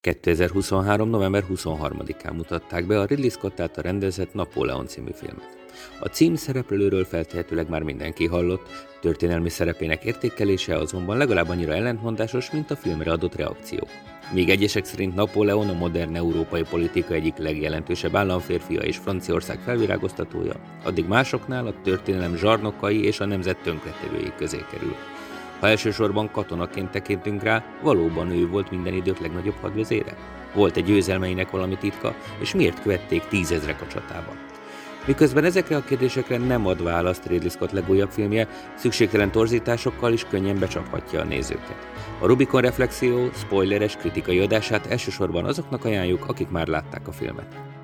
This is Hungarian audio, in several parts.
2023. november 23-án mutatták be a Ridley Scott által rendezett Napóleon című filmet. A cím szereplőről feltehetőleg már mindenki hallott, történelmi szerepének értékelése azonban legalább annyira ellentmondásos, mint a filmre adott reakció. Míg egyesek szerint Napóleon a modern európai politika egyik legjelentősebb államférfia és Franciaország felvirágoztatója, addig másoknál a történelem zsarnokai és a nemzet tönkretevői közé kerül. Ha elsősorban katonaként tekintünk rá, valóban ő volt minden idők legnagyobb hadvezére? Volt egy győzelmeinek valami titka, és miért követték tízezrek a csatában? Miközben ezekre a kérdésekre nem ad választ Ridley Scott legújabb filmje, szükségtelen torzításokkal is könnyen becsaphatja a nézőket. A Rubicon Reflexió spoileres kritikai adását elsősorban azoknak ajánljuk, akik már látták a filmet.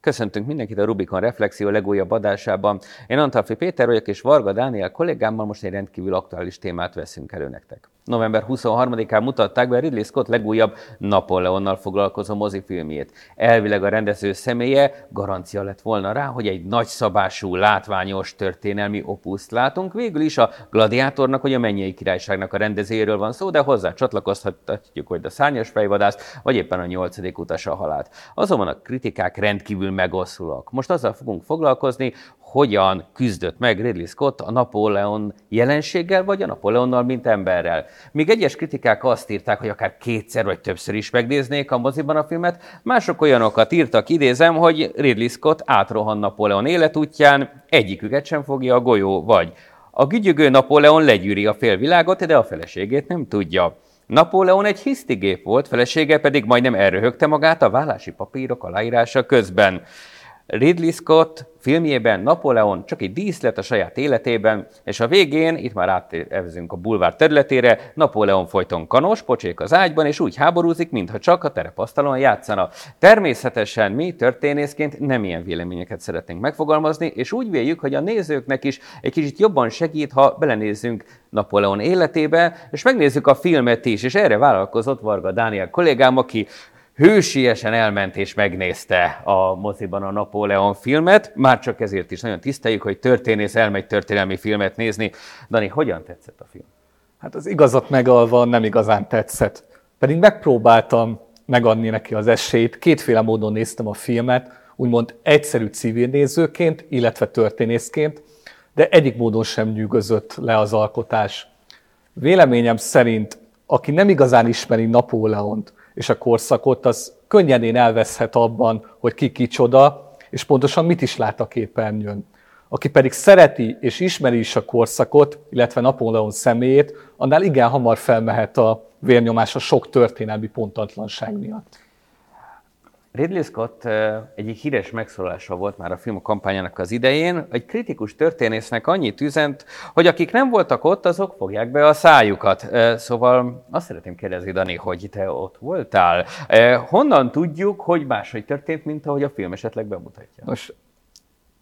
Köszöntünk mindenkit a Rubikon Reflexió legújabb adásában. Én Antalfi Péter vagyok, és Varga Dániel kollégámmal most egy rendkívül aktuális témát veszünk elő nektek. November 23-án mutatták be Ridley Scott legújabb Napoleonnal foglalkozó mozifilmjét. Elvileg a rendező személye garancia lett volna rá, hogy egy nagyszabású, látványos történelmi opuszt látunk. Végül is a Gladiátornak, hogy a Mennyei Királyságnak a rendezőjéről van szó, de hozzá csatlakozhatjuk, hogy a Szárnyas fejvadász, vagy éppen a nyolcadik utas a halált. Azonban a kritikák rendkívül megoszulak. Most azzal fogunk foglalkozni, hogyan küzdött meg Ridley Scott a Napóleon jelenséggel, vagy a Napóleonnal, mint emberrel. Míg egyes kritikák azt írták, hogy akár kétszer vagy többször is megnéznék a moziban a filmet, mások olyanokat írtak, idézem, hogy Ridley Scott átrohan Napóleon életútján, egyiküket sem fogja a golyó, vagy a gügyögő Napóleon legyűri a félvilágot, de a feleségét nem tudja. Napóleon egy hisztigép volt, felesége pedig majdnem elröhögte magát a vállási papírok aláírása közben. Ridley Scott filmjében Napóleon csak egy díszlet a saját életében, és a végén, itt már átvezünk a bulvár területére, Napóleon folyton kanos, pocsék az ágyban, és úgy háborúzik, mintha csak a terepasztalon játszana. Természetesen mi történészként nem ilyen véleményeket szeretnénk megfogalmazni, és úgy véljük, hogy a nézőknek is egy kicsit jobban segít, ha belenézzünk Napóleon életébe, és megnézzük a filmet is, és erre vállalkozott Varga Dániel kollégám, aki hősiesen elment és megnézte a moziban a Napóleon filmet. Már csak ezért is nagyon tiszteljük, hogy történész elmegy történelmi filmet nézni. Dani, hogyan tetszett a film? Hát az igazat megalva nem igazán tetszett. Pedig megpróbáltam megadni neki az esélyt. Kétféle módon néztem a filmet, úgymond egyszerű civil nézőként, illetve történészként, de egyik módon sem nyűgözött le az alkotás. Véleményem szerint, aki nem igazán ismeri Napóleont, és a korszakot, az könnyedén elveszhet abban, hogy ki kicsoda, és pontosan mit is lát a képernyőn. Aki pedig szereti és ismeri is a korszakot, illetve Napóleon személyét, annál igen hamar felmehet a vérnyomás a sok történelmi pontatlanság miatt. Ridley Scott egyik híres megszólása volt már a film kampányának az idején. Egy kritikus történésznek annyit üzent, hogy akik nem voltak ott, azok fogják be a szájukat. Szóval azt szeretném kérdezni, Dani, hogy te ott voltál. Honnan tudjuk, hogy máshogy történt, mint ahogy a film esetleg bemutatja? Nos,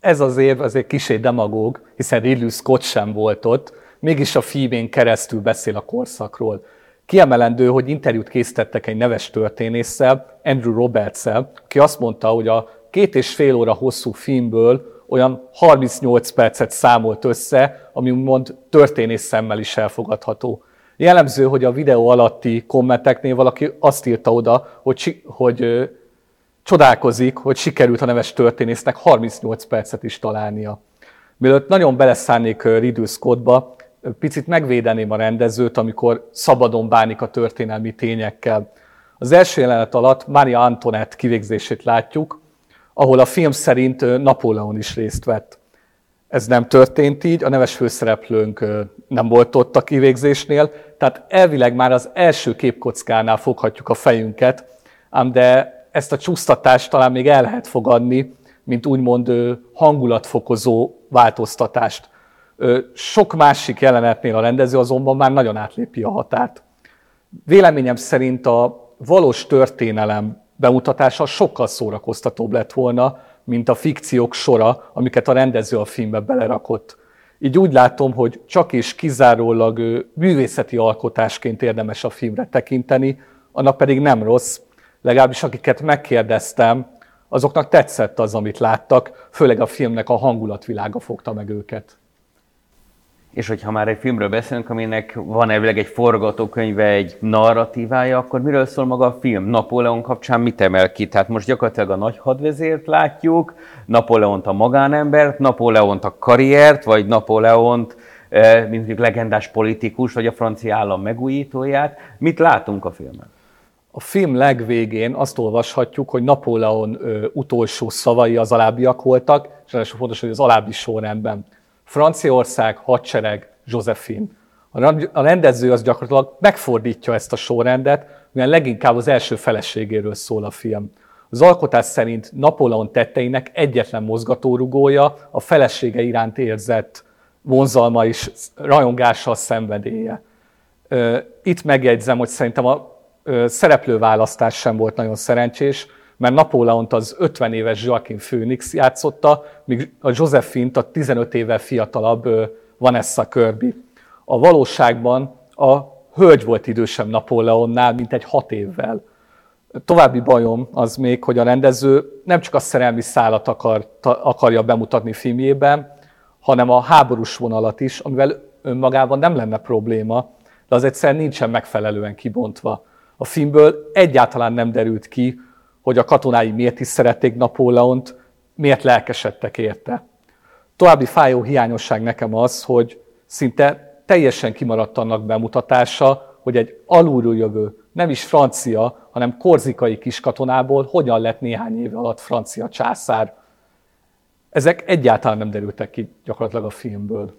ez az év azért kisé demagóg, hiszen Ridley Scott sem volt ott, mégis a filmén keresztül beszél a korszakról. Kiemelendő, hogy interjút készítettek egy neves történésszel, Andrew roberts aki azt mondta, hogy a két és fél óra hosszú filmből olyan 38 percet számolt össze, ami úgymond történész szemmel is elfogadható. Jellemző, hogy a videó alatti kommenteknél valaki azt írta oda, hogy, hogy csodálkozik, hogy sikerült a neves történésznek 38 percet is találnia. Mielőtt nagyon beleszánnék Ridley Scottba, picit megvédeném a rendezőt, amikor szabadon bánik a történelmi tényekkel. Az első jelenet alatt Maria Antoinette kivégzését látjuk, ahol a film szerint Napóleon is részt vett. Ez nem történt így, a neves főszereplőnk nem volt ott a kivégzésnél, tehát elvileg már az első képkockánál foghatjuk a fejünket, ám de ezt a csúsztatást talán még el lehet fogadni, mint úgymond hangulatfokozó változtatást. Sok másik jelenetnél a rendező azonban már nagyon átlépi a határt. Véleményem szerint a valós történelem bemutatása sokkal szórakoztatóbb lett volna, mint a fikciók sora, amiket a rendező a filmbe belerakott. Így úgy látom, hogy csak és kizárólag művészeti alkotásként érdemes a filmre tekinteni, annak pedig nem rossz, legalábbis akiket megkérdeztem, azoknak tetszett az, amit láttak, főleg a filmnek a hangulatvilága fogta meg őket. És hogyha már egy filmről beszélünk, aminek van elvileg egy forgatókönyve, egy narratívája, akkor miről szól maga a film? Napóleon kapcsán mit emel ki? Tehát most gyakorlatilag a nagy hadvezért látjuk, Napóleont a magánembert, Napóleont a karriert, vagy Napóleont, eh, mint mondjuk legendás politikus, vagy a francia állam megújítóját. Mit látunk a filmben? A film legvégén azt olvashatjuk, hogy Napóleon utolsó szavai az alábbiak voltak, és ez fontos, hogy az alábbi sorrendben. Franciaország, hadsereg, Josephine. A rendező az gyakorlatilag megfordítja ezt a sorrendet, mivel leginkább az első feleségéről szól a film. Az alkotás szerint Napóleon tetteinek egyetlen mozgatórugója a felesége iránt érzett vonzalma és rajongással szenvedélye. Itt megjegyzem, hogy szerintem a szereplőválasztás sem volt nagyon szerencsés, mert Napóleont az 50 éves Joaquin Phoenix játszotta, míg a Josephine-t a 15 évvel fiatalabb Vanessa Kirby. A valóságban a hölgy volt idősebb Napóleonnál, mint egy hat évvel. További bajom az még, hogy a rendező nem csak a szerelmi szállat akar, akarja bemutatni filmjében, hanem a háborús vonalat is, amivel önmagában nem lenne probléma, de az egyszerűen nincsen megfelelően kibontva. A filmből egyáltalán nem derült ki, hogy a katonái miért is szerették Napóleont, miért lelkesedtek érte. További fájó hiányosság nekem az, hogy szinte teljesen kimaradt annak bemutatása, hogy egy alulról jövő, nem is francia, hanem korzikai kiskatonából hogyan lett néhány év alatt francia császár. Ezek egyáltalán nem derültek ki gyakorlatilag a filmből.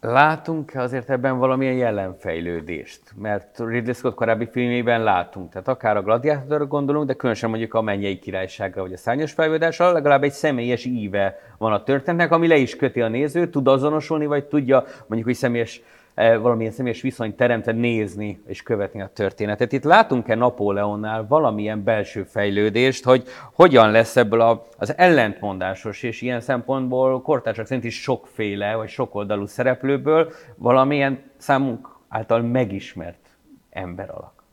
Látunk azért ebben valamilyen jelenfejlődést? Mert Ridley Scott korábbi filmében látunk, tehát akár a Gladiátorra gondolunk, de különösen mondjuk a Mennyei Királyságra vagy a Szányos Fejlődésre, legalább egy személyes íve van a történetnek, ami le is köti a nézőt, tud azonosulni, vagy tudja mondjuk, hogy személyes valamilyen személyes viszonyt teremtve nézni és követni a történetet. Itt látunk-e Napóleonnál valamilyen belső fejlődést, hogy hogyan lesz ebből az ellentmondásos és ilyen szempontból kortársak szerint is sokféle vagy sokoldalú szereplőből valamilyen számunk által megismert ember alak.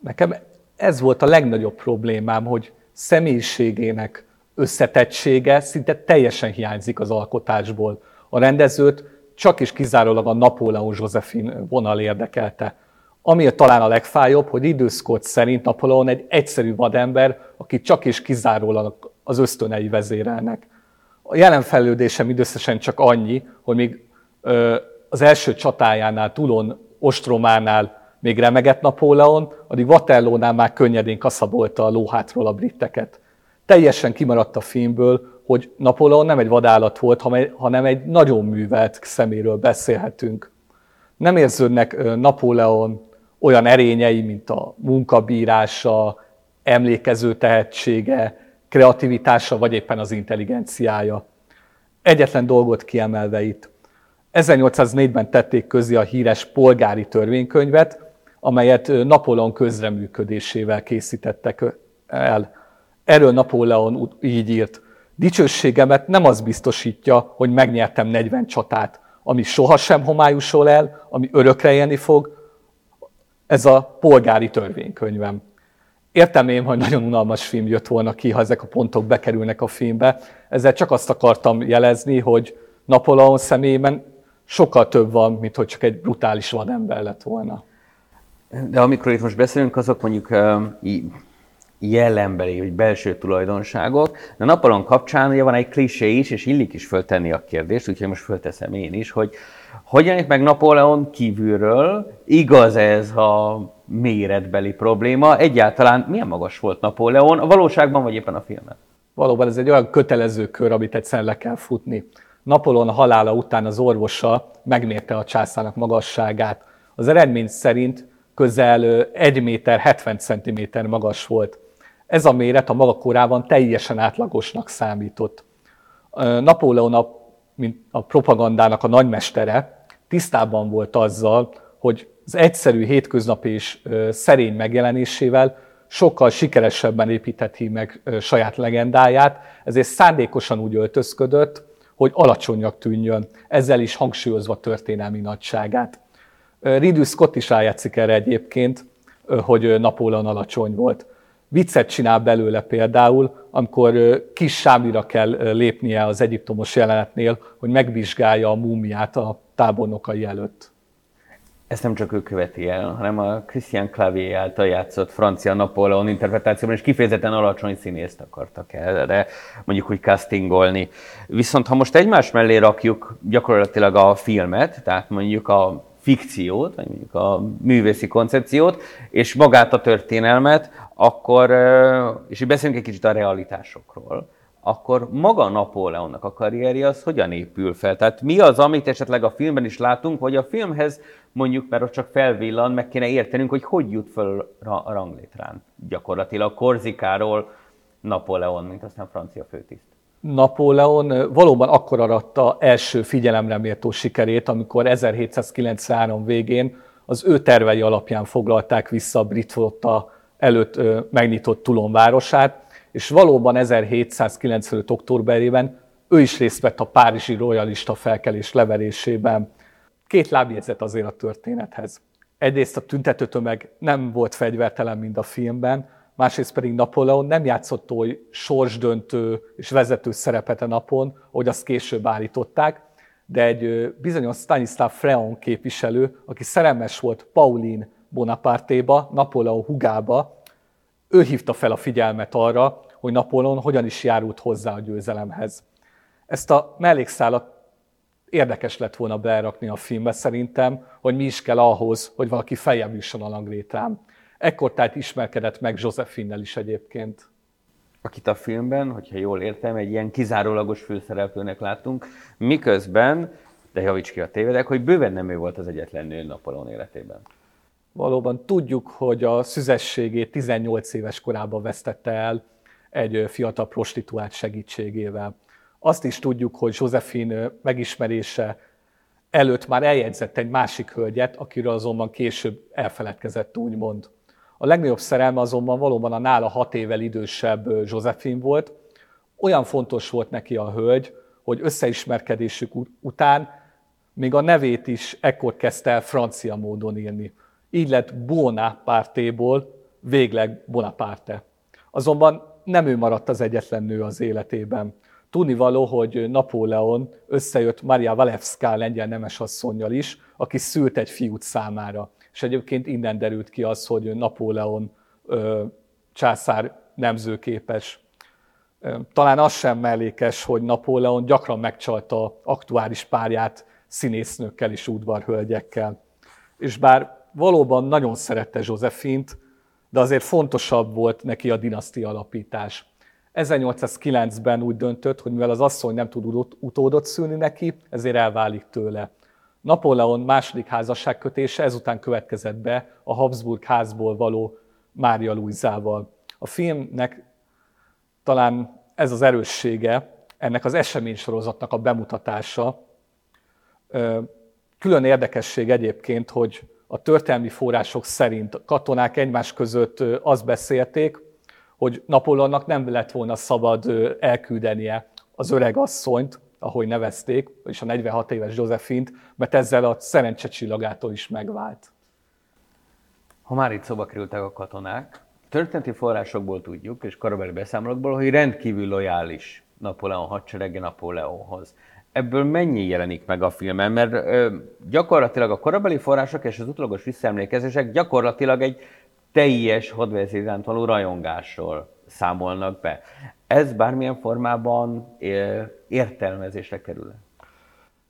Nekem ez volt a legnagyobb problémám, hogy személyiségének összetettsége szinte teljesen hiányzik az alkotásból. A rendezőt csak is kizárólag a Napóleon Josephine vonal érdekelte. Ami talán a legfájóbb, hogy időszkot szerint Napóleon egy egyszerű vadember, aki csak is kizárólag az ösztönei vezérelnek. A jelen fejlődése mindösszesen csak annyi, hogy még az első csatájánál, Tulon ostrománál még remegett Napóleon, addig Waterloo-nál már könnyedén kaszabolta a lóhátról a britteket. Teljesen kimaradt a filmből, hogy Napóleon nem egy vadállat volt, hanem egy nagyon művelt szeméről beszélhetünk. Nem érződnek Napóleon olyan erényei, mint a munkabírása, emlékező tehetsége, kreativitása, vagy éppen az intelligenciája. Egyetlen dolgot kiemelve itt. 1804-ben tették közé a híres polgári törvénykönyvet, amelyet Napóleon közreműködésével készítettek el. Erről Napóleon így írt. Dicsőségemet nem az biztosítja, hogy megnyertem 40 csatát, ami sohasem homályusol el, ami örökre élni fog, ez a polgári törvénykönyvem. Értem én, hogy nagyon unalmas film jött volna ki, ha ezek a pontok bekerülnek a filmbe. Ezzel csak azt akartam jelezni, hogy Napóleon személyében sokkal több van, mint hogy csak egy brutális vadember lett volna. De amikor itt most beszélünk, azok mondjuk jelenbeli, vagy belső tulajdonságok. De Napalon kapcsán ugye van egy klisé is, és illik is föltenni a kérdést, úgyhogy most fölteszem én is, hogy hogy jelenik meg Napóleon kívülről? Igaz ez a méretbeli probléma? Egyáltalán milyen magas volt Napóleon a valóságban, vagy éppen a filmben? Valóban ez egy olyan kötelező kör, amit egyszerűen le kell futni. Napóleon halála után az orvosa megmérte a császárnak magasságát. Az eredmény szerint közel 1 méter 70 cm magas volt. Ez a méret a maga korában teljesen átlagosnak számított. Napóleon, a, mint a propagandának a nagymestere, tisztában volt azzal, hogy az egyszerű, hétköznapi és szerény megjelenésével sokkal sikeresebben építheti meg saját legendáját, ezért szándékosan úgy öltözködött, hogy alacsonyak tűnjön, ezzel is hangsúlyozva történelmi nagyságát. Ridley Scott is rájátszik erre egyébként, hogy Napóleon alacsony volt viccet csinál belőle például, amikor kis sámira kell lépnie az egyiptomos jelenetnél, hogy megvizsgálja a múmiát a tábornokai előtt. Ezt nem csak ő követi el, hanem a Christian Clavier által játszott francia Napóleon interpretációban is kifejezetten alacsony színészt akartak erre mondjuk úgy castingolni. Viszont ha most egymás mellé rakjuk gyakorlatilag a filmet, tehát mondjuk a fikciót, vagy mondjuk a művészi koncepciót, és magát a történelmet, akkor, és így beszélünk egy kicsit a realitásokról, akkor maga Napóleonnak a karrierje az hogyan épül fel? Tehát mi az, amit esetleg a filmben is látunk, vagy a filmhez mondjuk, mert ott csak felvillan, meg kéne értenünk, hogy hogy jut föl a ranglétrán gyakorlatilag Korzikáról Napóleon, mint aztán francia főtiszt. Napóleon valóban akkor aratta első figyelemre méltó sikerét, amikor 1793 végén az ő tervei alapján foglalták vissza a brit flotta előtt megnyitott Toulon városát, és valóban 1795. októberében ő is részt vett a párizsi royalista felkelés leverésében. Két lábjegyzet azért a történethez. Egyrészt a tüntetőtömeg nem volt fegyvertelen, mint a filmben, másrészt pedig Napóleon nem játszott oly sorsdöntő és vezető szerepet a napon, hogy azt később állították, de egy bizonyos Stanislav Freon képviselő, aki szerelmes volt Pauline Bonapartéba, Napóleon hugába, ő hívta fel a figyelmet arra, hogy Napóleon hogyan is járult hozzá a győzelemhez. Ezt a mellékszálat érdekes lett volna berakni a filmbe szerintem, hogy mi is kell ahhoz, hogy valaki feljebb jusson a langrétrám. Ekkor tehát ismerkedett meg Josephinnel is egyébként. Akit a filmben, hogyha jól értem, egy ilyen kizárólagos főszereplőnek látunk, miközben, de javíts ki a tévedek, hogy bőven nem ő volt az egyetlen nő Napolón életében. Valóban tudjuk, hogy a szüzességét 18 éves korában vesztette el egy fiatal prostituált segítségével. Azt is tudjuk, hogy Josephine megismerése előtt már eljegyzett egy másik hölgyet, akiről azonban később elfeledkezett, úgymond. A legnagyobb szerelme azonban valóban a nála hat évvel idősebb Josephine volt. Olyan fontos volt neki a hölgy, hogy összeismerkedésük után még a nevét is ekkor kezdte el francia módon írni. Így lett Bonaparte-ból végleg Bonaparte. Azonban nem ő maradt az egyetlen nő az életében. Tudni való, hogy Napóleon összejött Maria Walewska lengyel nemesasszonynal is, aki szült egy fiút számára. És egyébként innen derült ki az, hogy Napóleon császár nemzőképes. Talán az sem mellékes, hogy Napóleon gyakran megcsalta aktuális párját színésznőkkel és udvarhölgyekkel. És bár valóban nagyon szerette Józsefint, de azért fontosabb volt neki a dinasztia alapítás. 1809-ben úgy döntött, hogy mivel az asszony nem tud utódot szülni neki, ezért elválik tőle. Napóleon második házasságkötése ezután következett be a Habsburg házból való Mária Luizával. A filmnek talán ez az erőssége, ennek az eseménysorozatnak a bemutatása. Külön érdekesség egyébként, hogy a történelmi források szerint katonák egymás között azt beszélték, hogy Napóleonnak nem lett volna szabad elküldenie az öreg asszonyt, ahogy nevezték, és a 46 éves Josephint, mert ezzel a szerencsecsillagától is megvált. Ha már itt szóba kerültek a katonák, történeti forrásokból tudjuk, és korabeli beszámolókból, hogy rendkívül lojális Napóleon hadserege Napóleonhoz ebből mennyi jelenik meg a filmen? Mert ö, gyakorlatilag a korabeli források és az utolagos visszaemlékezések gyakorlatilag egy teljes hadvezéránt való rajongásról számolnak be. Ez bármilyen formában értelmezésre kerül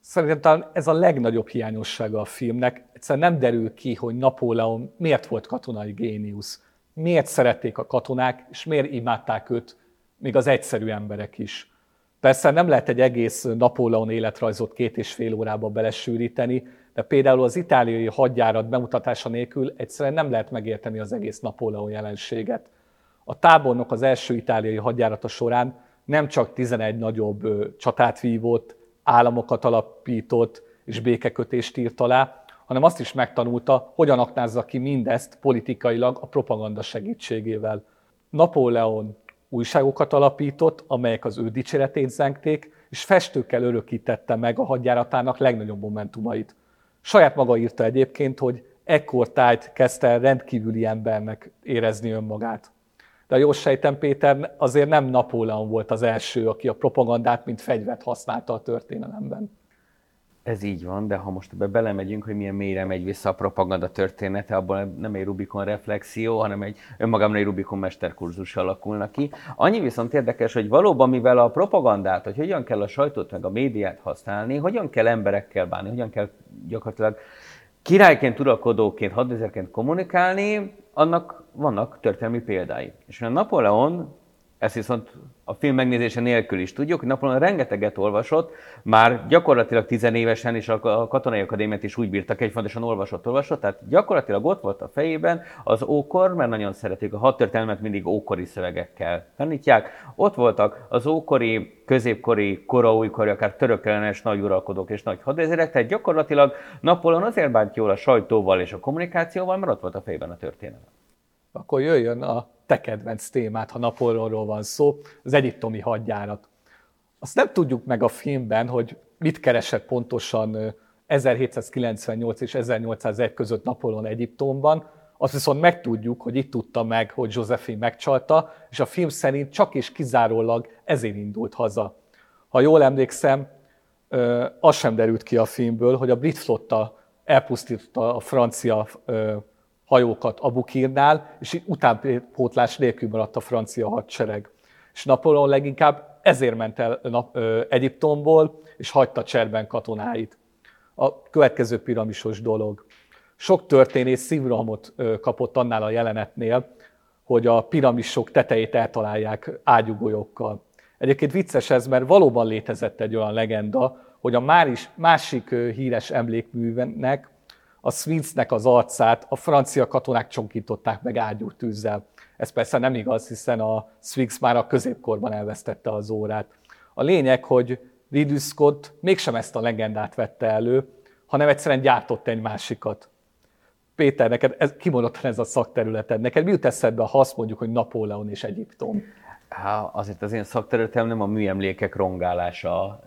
Szerintem ez a legnagyobb hiányossága a filmnek. Egyszerűen nem derül ki, hogy Napóleon miért volt katonai géniusz, miért szerették a katonák, és miért imádták őt még az egyszerű emberek is. Persze nem lehet egy egész Napóleon életrajzot két és fél órába belesűríteni, de például az itáliai hadjárat bemutatása nélkül egyszerűen nem lehet megérteni az egész Napóleon jelenséget. A tábornok az első itáliai hadjárata során nem csak 11 nagyobb csatát vívott, államokat alapított és békekötést írt alá, hanem azt is megtanulta, hogyan aknázza ki mindezt politikailag a propaganda segítségével. Napóleon újságokat alapított, amelyek az ő dicséretét zengték, és festőkkel örökítette meg a hadjáratának legnagyobb momentumait. Saját maga írta egyébként, hogy ekkor tájt kezdte rendkívüli embernek érezni önmagát. De a jó sejtem Péter azért nem Napóleon volt az első, aki a propagandát, mint fegyvert használta a történelemben. Ez így van, de ha most ebbe belemegyünk, hogy milyen mélyre megy vissza a propaganda története, abból nem egy Rubikon reflexió, hanem egy önmagában egy Rubikon mesterkurzus alakulna ki. Annyi viszont érdekes, hogy valóban mivel a propagandát, hogy hogyan kell a sajtót meg a médiát használni, hogyan kell emberekkel bánni, hogyan kell gyakorlatilag királyként, uralkodóként, hadvezérként kommunikálni, annak vannak történelmi példái. És a Napóleon ezt viszont a film megnézése nélkül is tudjuk, hogy Napoleon rengeteget olvasott, már gyakorlatilag tizenévesen is a katonai akadémiát is úgy bírtak, egy fontosan olvasott, olvasott, tehát gyakorlatilag ott volt a fejében az ókor, mert nagyon szeretik a hadtörténelmet mindig ókori szövegekkel tanítják, ott voltak az ókori, középkori, koraújkori, akár törökellenes nagy uralkodók és nagy hadvezérek, tehát gyakorlatilag Napoleon azért bánt jól a sajtóval és a kommunikációval, mert ott volt a fejében a történelem. Akkor jöjjön a te kedvenc témát, ha Napóleonról van szó, az egyiptomi hadjárat. Azt nem tudjuk meg a filmben, hogy mit keresett pontosan 1798 és 1801 között Napóleon Egyiptomban, azt viszont megtudjuk, hogy itt tudta meg, hogy Josephine megcsalta, és a film szerint csak és kizárólag ezért indult haza. Ha jól emlékszem, az sem derült ki a filmből, hogy a brit flotta elpusztította a francia hajókat Abukírnál, és utánpótlás nélkül maradt a francia hadsereg. És Napóleon leginkább ezért ment el Egyiptomból, és hagyta cserben katonáit. A következő piramisos dolog. Sok történész szívrohamot kapott annál a jelenetnél, hogy a piramisok tetejét eltalálják ágyugolyokkal. Egyébként vicces ez, mert valóban létezett egy olyan legenda, hogy a másik híres emlékművenek a Sphinxnek az arcát a francia katonák csonkították meg ágyútűzzel. Ez persze nem igaz, hiszen a Sphinx már a középkorban elvesztette az órát. A lényeg, hogy Ridley Scott mégsem ezt a legendát vette elő, hanem egyszerűen gyártott egy másikat. Péter, neked ez, kimondottan ez a szakterületed. Neked mi jut eszedbe, ha azt mondjuk, hogy Napóleon és Egyiptom? Há, azért az én szakterületem nem a műemlékek rongálása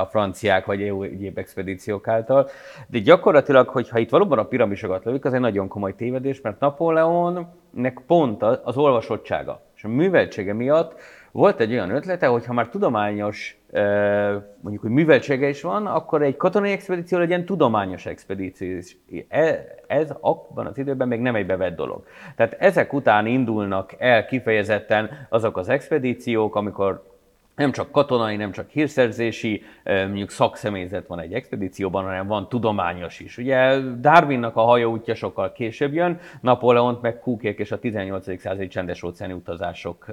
a franciák vagy egyéb expedíciók által, de gyakorlatilag, hogyha itt valóban a piramisokat lövik, az egy nagyon komoly tévedés, mert Napóleonnek pont az olvasottsága és a műveltsége miatt volt egy olyan ötlete, hogy ha már tudományos mondjuk, hogy műveltsége is van, akkor egy katonai expedíció legyen tudományos expedíció is. E, ez abban az időben még nem egy bevett dolog. Tehát ezek után indulnak el kifejezetten azok az expedíciók, amikor nem csak katonai, nem csak hírszerzési, mondjuk szakszemélyzet van egy expedícióban, hanem van tudományos is. Ugye Darwinnak a hajóútja sokkal később jön, Napóleont meg Cookék és a 18. századi csendes óceáni utazások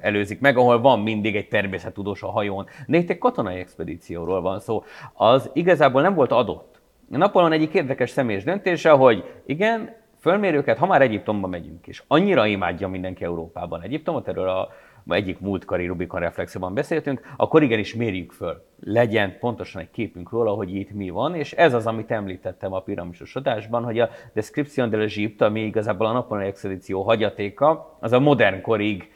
előzik meg, ahol van mindig egy természettudós a hajón. De itt egy katonai expedícióról van szó. Az igazából nem volt adott. Napóleon egyik érdekes személyes döntése, hogy igen, fölmérőket, ha már Egyiptomba megyünk, és annyira imádja mindenki Európában Egyiptomot, erről a egyik múltkori Rubikon reflexióban beszéltünk, akkor igenis mérjük föl. Legyen pontosan egy képünk róla, hogy itt mi van, és ez az, amit említettem a piramisos adásban, hogy a Description de l'Egypte, ami igazából a napon expedíció hagyatéka, az a modern korig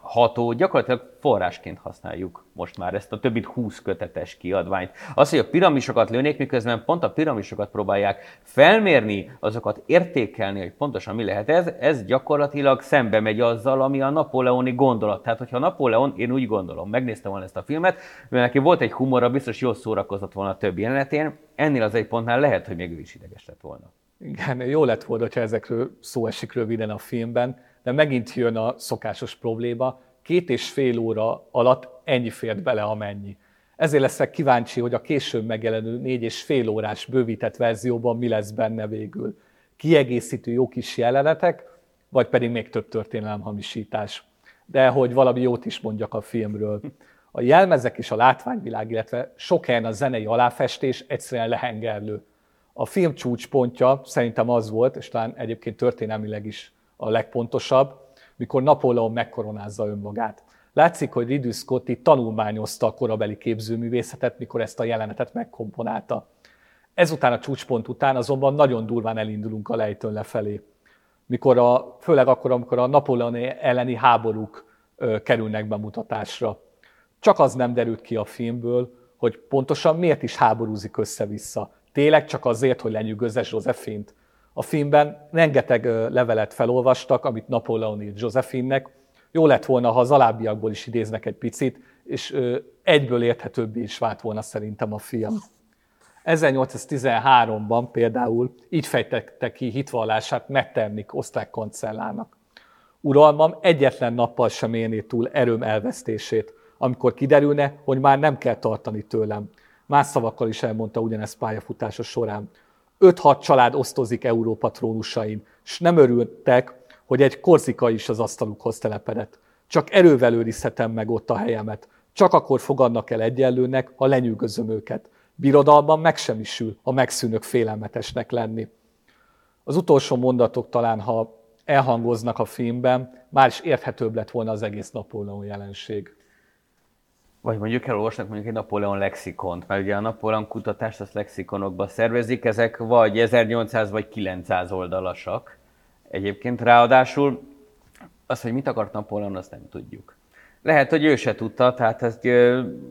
ható, gyakorlatilag forrásként használjuk most már ezt a több mint 20 kötetes kiadványt. Az, hogy a piramisokat lőnék, miközben pont a piramisokat próbálják felmérni, azokat értékelni, hogy pontosan mi lehet ez, ez gyakorlatilag szembe megy azzal, ami a napóleoni gondolat. Tehát, hogyha Napóleon, én úgy gondolom, megnéztem volna ezt a filmet, mert neki volt egy humora, biztos jól szórakozott volna a többi jelenetén, ennél az egy pontnál lehet, hogy még ő is ideges lett volna. Igen, jó lett volna, ha ezekről szó esik röviden a filmben, de megint jön a szokásos probléma, két és fél óra alatt ennyi fért bele, amennyi. Ezért leszek kíváncsi, hogy a később megjelenő négy és fél órás bővített verzióban mi lesz benne végül. Kiegészítő jó kis jelenetek, vagy pedig még több történelemhamisítás. De hogy valami jót is mondjak a filmről. A jelmezek és a látványvilág, illetve sok helyen a zenei aláfestés egyszerűen lehengerlő. A film csúcspontja szerintem az volt, és talán egyébként történelmileg is a legpontosabb, mikor Napóleon megkoronázza önmagát. Látszik, hogy Ridley Scott tanulmányozta a korabeli képzőművészetet, mikor ezt a jelenetet megkomponálta. Ezután a csúcspont után azonban nagyon durván elindulunk a lejtőn lefelé. Mikor a, főleg akkor, amikor a Napóleon elleni háborúk ö, kerülnek bemutatásra. Csak az nem derült ki a filmből, hogy pontosan miért is háborúzik össze-vissza. Tényleg csak azért, hogy lenyűgözze Josephine-t? A filmben rengeteg levelet felolvastak, amit Napóleon írt Josephinnek. Jó lett volna, ha az alábbiakból is idéznek egy picit, és egyből érthetőbbé is vált volna szerintem a film. 1813-ban például így fejtette ki hitvallását Metternich osztrák kancellárnak. Uralmam egyetlen nappal sem élné túl erőm elvesztését, amikor kiderülne, hogy már nem kell tartani tőlem. Más szavakkal is elmondta ugyanezt pályafutása során. Öt-hat család osztozik Európa trónusain, s nem örültek, hogy egy korzika is az asztalukhoz telepedett. Csak erővel őrizhetem meg ott a helyemet. Csak akkor fogadnak el egyenlőnek, ha lenyűgözöm őket. Birodalban megsemmisül, ha megszűnök félelmetesnek lenni. Az utolsó mondatok talán, ha elhangoznak a filmben, már is érthetőbb lett volna az egész Napóleon jelenség. Vagy mondjuk elolvasnak mondjuk egy Napóleon lexikont, mert ugye a Napóleon kutatást azt lexikonokba szervezik, ezek vagy 1800 vagy 900 oldalasak. Egyébként ráadásul az, hogy mit akart Napóleon, azt nem tudjuk. Lehet, hogy ő se tudta, tehát ez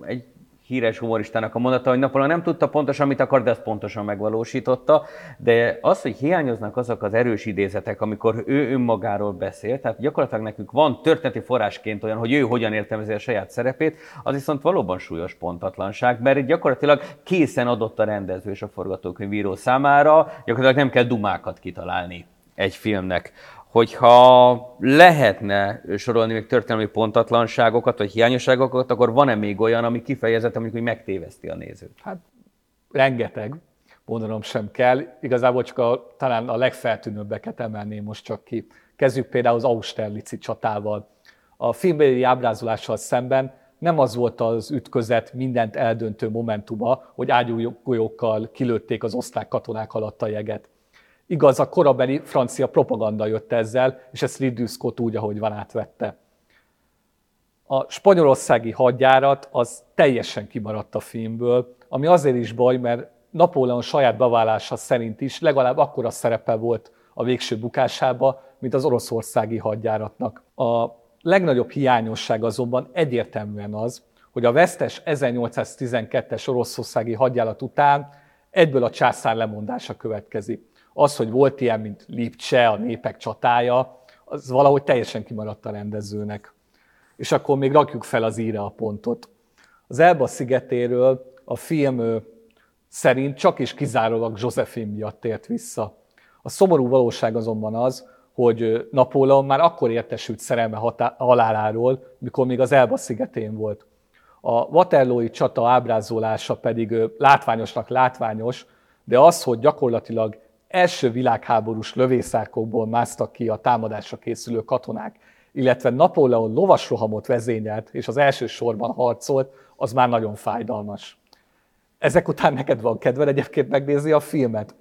egy híres humoristának a mondata, hogy Napóleon nem tudta pontosan, mit akar, de ezt pontosan megvalósította. De az, hogy hiányoznak azok az erős idézetek, amikor ő önmagáról beszél, tehát gyakorlatilag nekünk van történeti forrásként olyan, hogy ő hogyan értelmezi a saját szerepét, az viszont valóban súlyos pontatlanság, mert gyakorlatilag készen adott a rendező és a forgatókönyvíró számára, gyakorlatilag nem kell dumákat kitalálni egy filmnek hogyha lehetne sorolni még történelmi pontatlanságokat, vagy hiányosságokat, akkor van-e még olyan, ami kifejezetten mondjuk, hogy megtéveszti a nézőt? Hát rengeteg, mondanom sem kell. Igazából csak a, talán a legfeltűnőbbeket emelném most csak ki. Kezdjük például az Austerlitz csatával. A filmbeli ábrázolással szemben nem az volt az ütközet mindent eldöntő momentuma, hogy ágyúgolyókkal kilőtték az osztrák katonák alatt a jeget. Igaz, a korabeli francia propaganda jött ezzel, és ezt Ridley Scott úgy, ahogy van átvette. A spanyolországi hadjárat az teljesen kimaradt a filmből, ami azért is baj, mert Napóleon saját bevállása szerint is legalább akkora szerepe volt a végső bukásába, mint az oroszországi hadjáratnak. A legnagyobb hiányosság azonban egyértelműen az, hogy a vesztes 1812-es oroszországi hadjárat után egyből a császár lemondása következik az, hogy volt ilyen, mint Lipcse, a népek csatája, az valahogy teljesen kimaradt a rendezőnek. És akkor még rakjuk fel az íre a pontot. Az Elba szigetéről a film szerint csak és kizárólag Josephine miatt tért vissza. A szomorú valóság azonban az, hogy Napóleon már akkor értesült szerelme haláláról, mikor még az Elba szigetén volt. A Waterloo-i csata ábrázolása pedig látványosnak látványos, de az, hogy gyakorlatilag első világháborús lövészárkokból másztak ki a támadásra készülő katonák, illetve Napóleon lovasrohamot vezényelt, és az első sorban harcolt, az már nagyon fájdalmas. Ezek után neked van kedved egyébként megnézni a filmet.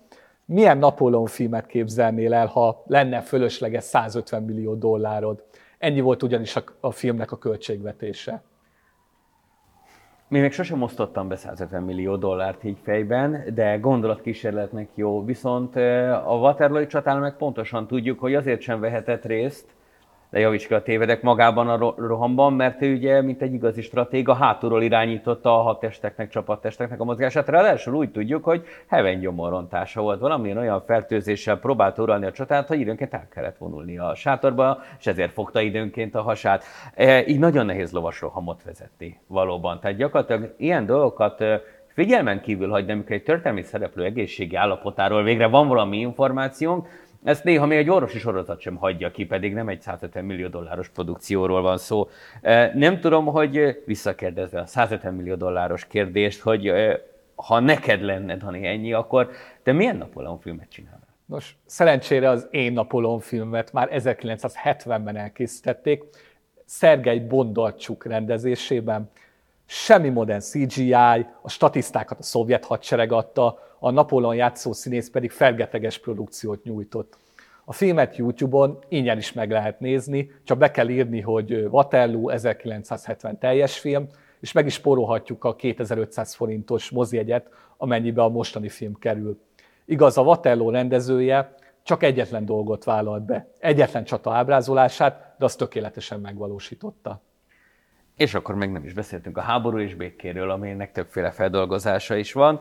Milyen Napóleon filmet képzelnél el, ha lenne fölösleges 150 millió dollárod? Ennyi volt ugyanis a, a filmnek a költségvetése. Még, még sosem osztottam be 150 millió dollárt így fejben, de gondolatkísérletnek jó. Viszont a Waterloo csatán meg pontosan tudjuk, hogy azért sem vehetett részt, de javíts ki a tévedek magában a rohamban, mert ő ugye, mint egy igazi stratéga, hátulról irányította a hadtesteknek, csapattesteknek a mozgását. Ráadásul úgy tudjuk, hogy heven gyomorontása volt. Valamilyen olyan fertőzéssel próbált uralni a csatát, hogy időnként el kellett vonulni a sátorba, és ezért fogta időnként a hasát. E, így nagyon nehéz lovasrohamot vezetni valóban. Tehát gyakorlatilag ilyen dolgokat figyelmen kívül hagyni, amikor egy történelmi szereplő egészségi állapotáról végre van valami információnk, ezt néha még egy orvosi sorozat sem hagyja ki, pedig nem egy 150 millió dolláros produkcióról van szó. Nem tudom, hogy visszakérdezve a 150 millió dolláros kérdést, hogy ha neked lenne, Dani, ennyi, akkor te milyen Napóleon filmet csinálnál? Nos, szerencsére az én Napóleon filmet már 1970-ben elkészítették, Szergei Bondarcsuk rendezésében. Semmi modern CGI, a statisztákat a szovjet hadsereg adta, a Napóleon játszó színész pedig fergeteges produkciót nyújtott. A filmet YouTube-on ingyen is meg lehet nézni, csak be kell írni, hogy Waterloo 1970 teljes film, és meg is porolhatjuk a 2500 forintos mozjegyet, amennyibe a mostani film kerül. Igaz, a Waterloo rendezője csak egyetlen dolgot vállalt be, egyetlen csata ábrázolását, de azt tökéletesen megvalósította. És akkor meg nem is beszéltünk a háború és békéről, amelynek többféle feldolgozása is van.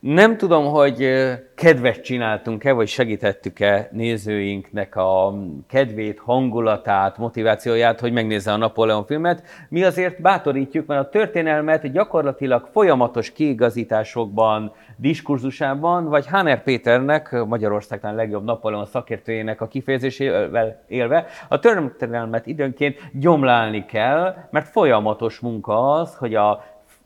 Nem tudom, hogy kedvet csináltunk-e, vagy segítettük-e nézőinknek a kedvét, hangulatát, motivációját, hogy megnézze a Napóleon filmet. Mi azért bátorítjuk, mert a történelmet gyakorlatilag folyamatos kiigazításokban, diskurzusában, vagy Hanner Péternek, Magyarországtán legjobb Napóleon szakértőjének a kifejezésével élve, a történelmet időnként gyomlálni kell, mert folyamatos munka az, hogy a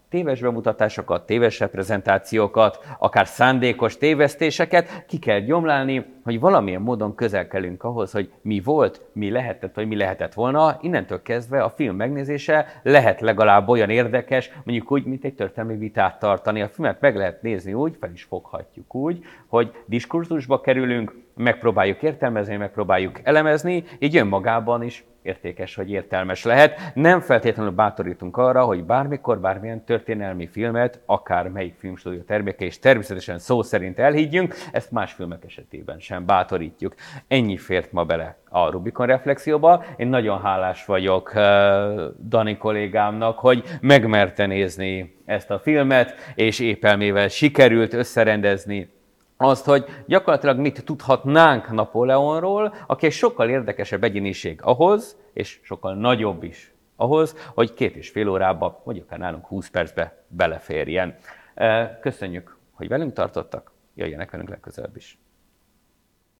téves bemutatásokat, téves reprezentációkat, akár szándékos tévesztéseket ki kell gyomlálni, hogy valamilyen módon közelkelünk ahhoz, hogy mi volt, mi lehetett, vagy mi lehetett volna. Innentől kezdve a film megnézése lehet legalább olyan érdekes, mondjuk úgy, mint egy történelmi vitát tartani. A filmet meg lehet nézni úgy, fel is foghatjuk úgy, hogy diskurzusba kerülünk, megpróbáljuk értelmezni, megpróbáljuk elemezni, így önmagában is értékes, hogy értelmes lehet. Nem feltétlenül bátorítunk arra, hogy bármikor, bármilyen történelmi filmet, akár melyik filmstúdió terméke, és természetesen szó szerint elhiggyünk, ezt más filmek esetében sem bátorítjuk. Ennyi fért ma bele a Rubikon reflexióba. Én nagyon hálás vagyok Dani kollégámnak, hogy megmerte nézni ezt a filmet, és épelmével sikerült összerendezni azt, hogy gyakorlatilag mit tudhatnánk Napóleonról, aki egy sokkal érdekesebb egyéniség ahhoz, és sokkal nagyobb is ahhoz, hogy két és fél órába, vagy akár nálunk 20 percbe beleférjen. Köszönjük, hogy velünk tartottak, jöjjenek velünk legközelebb is.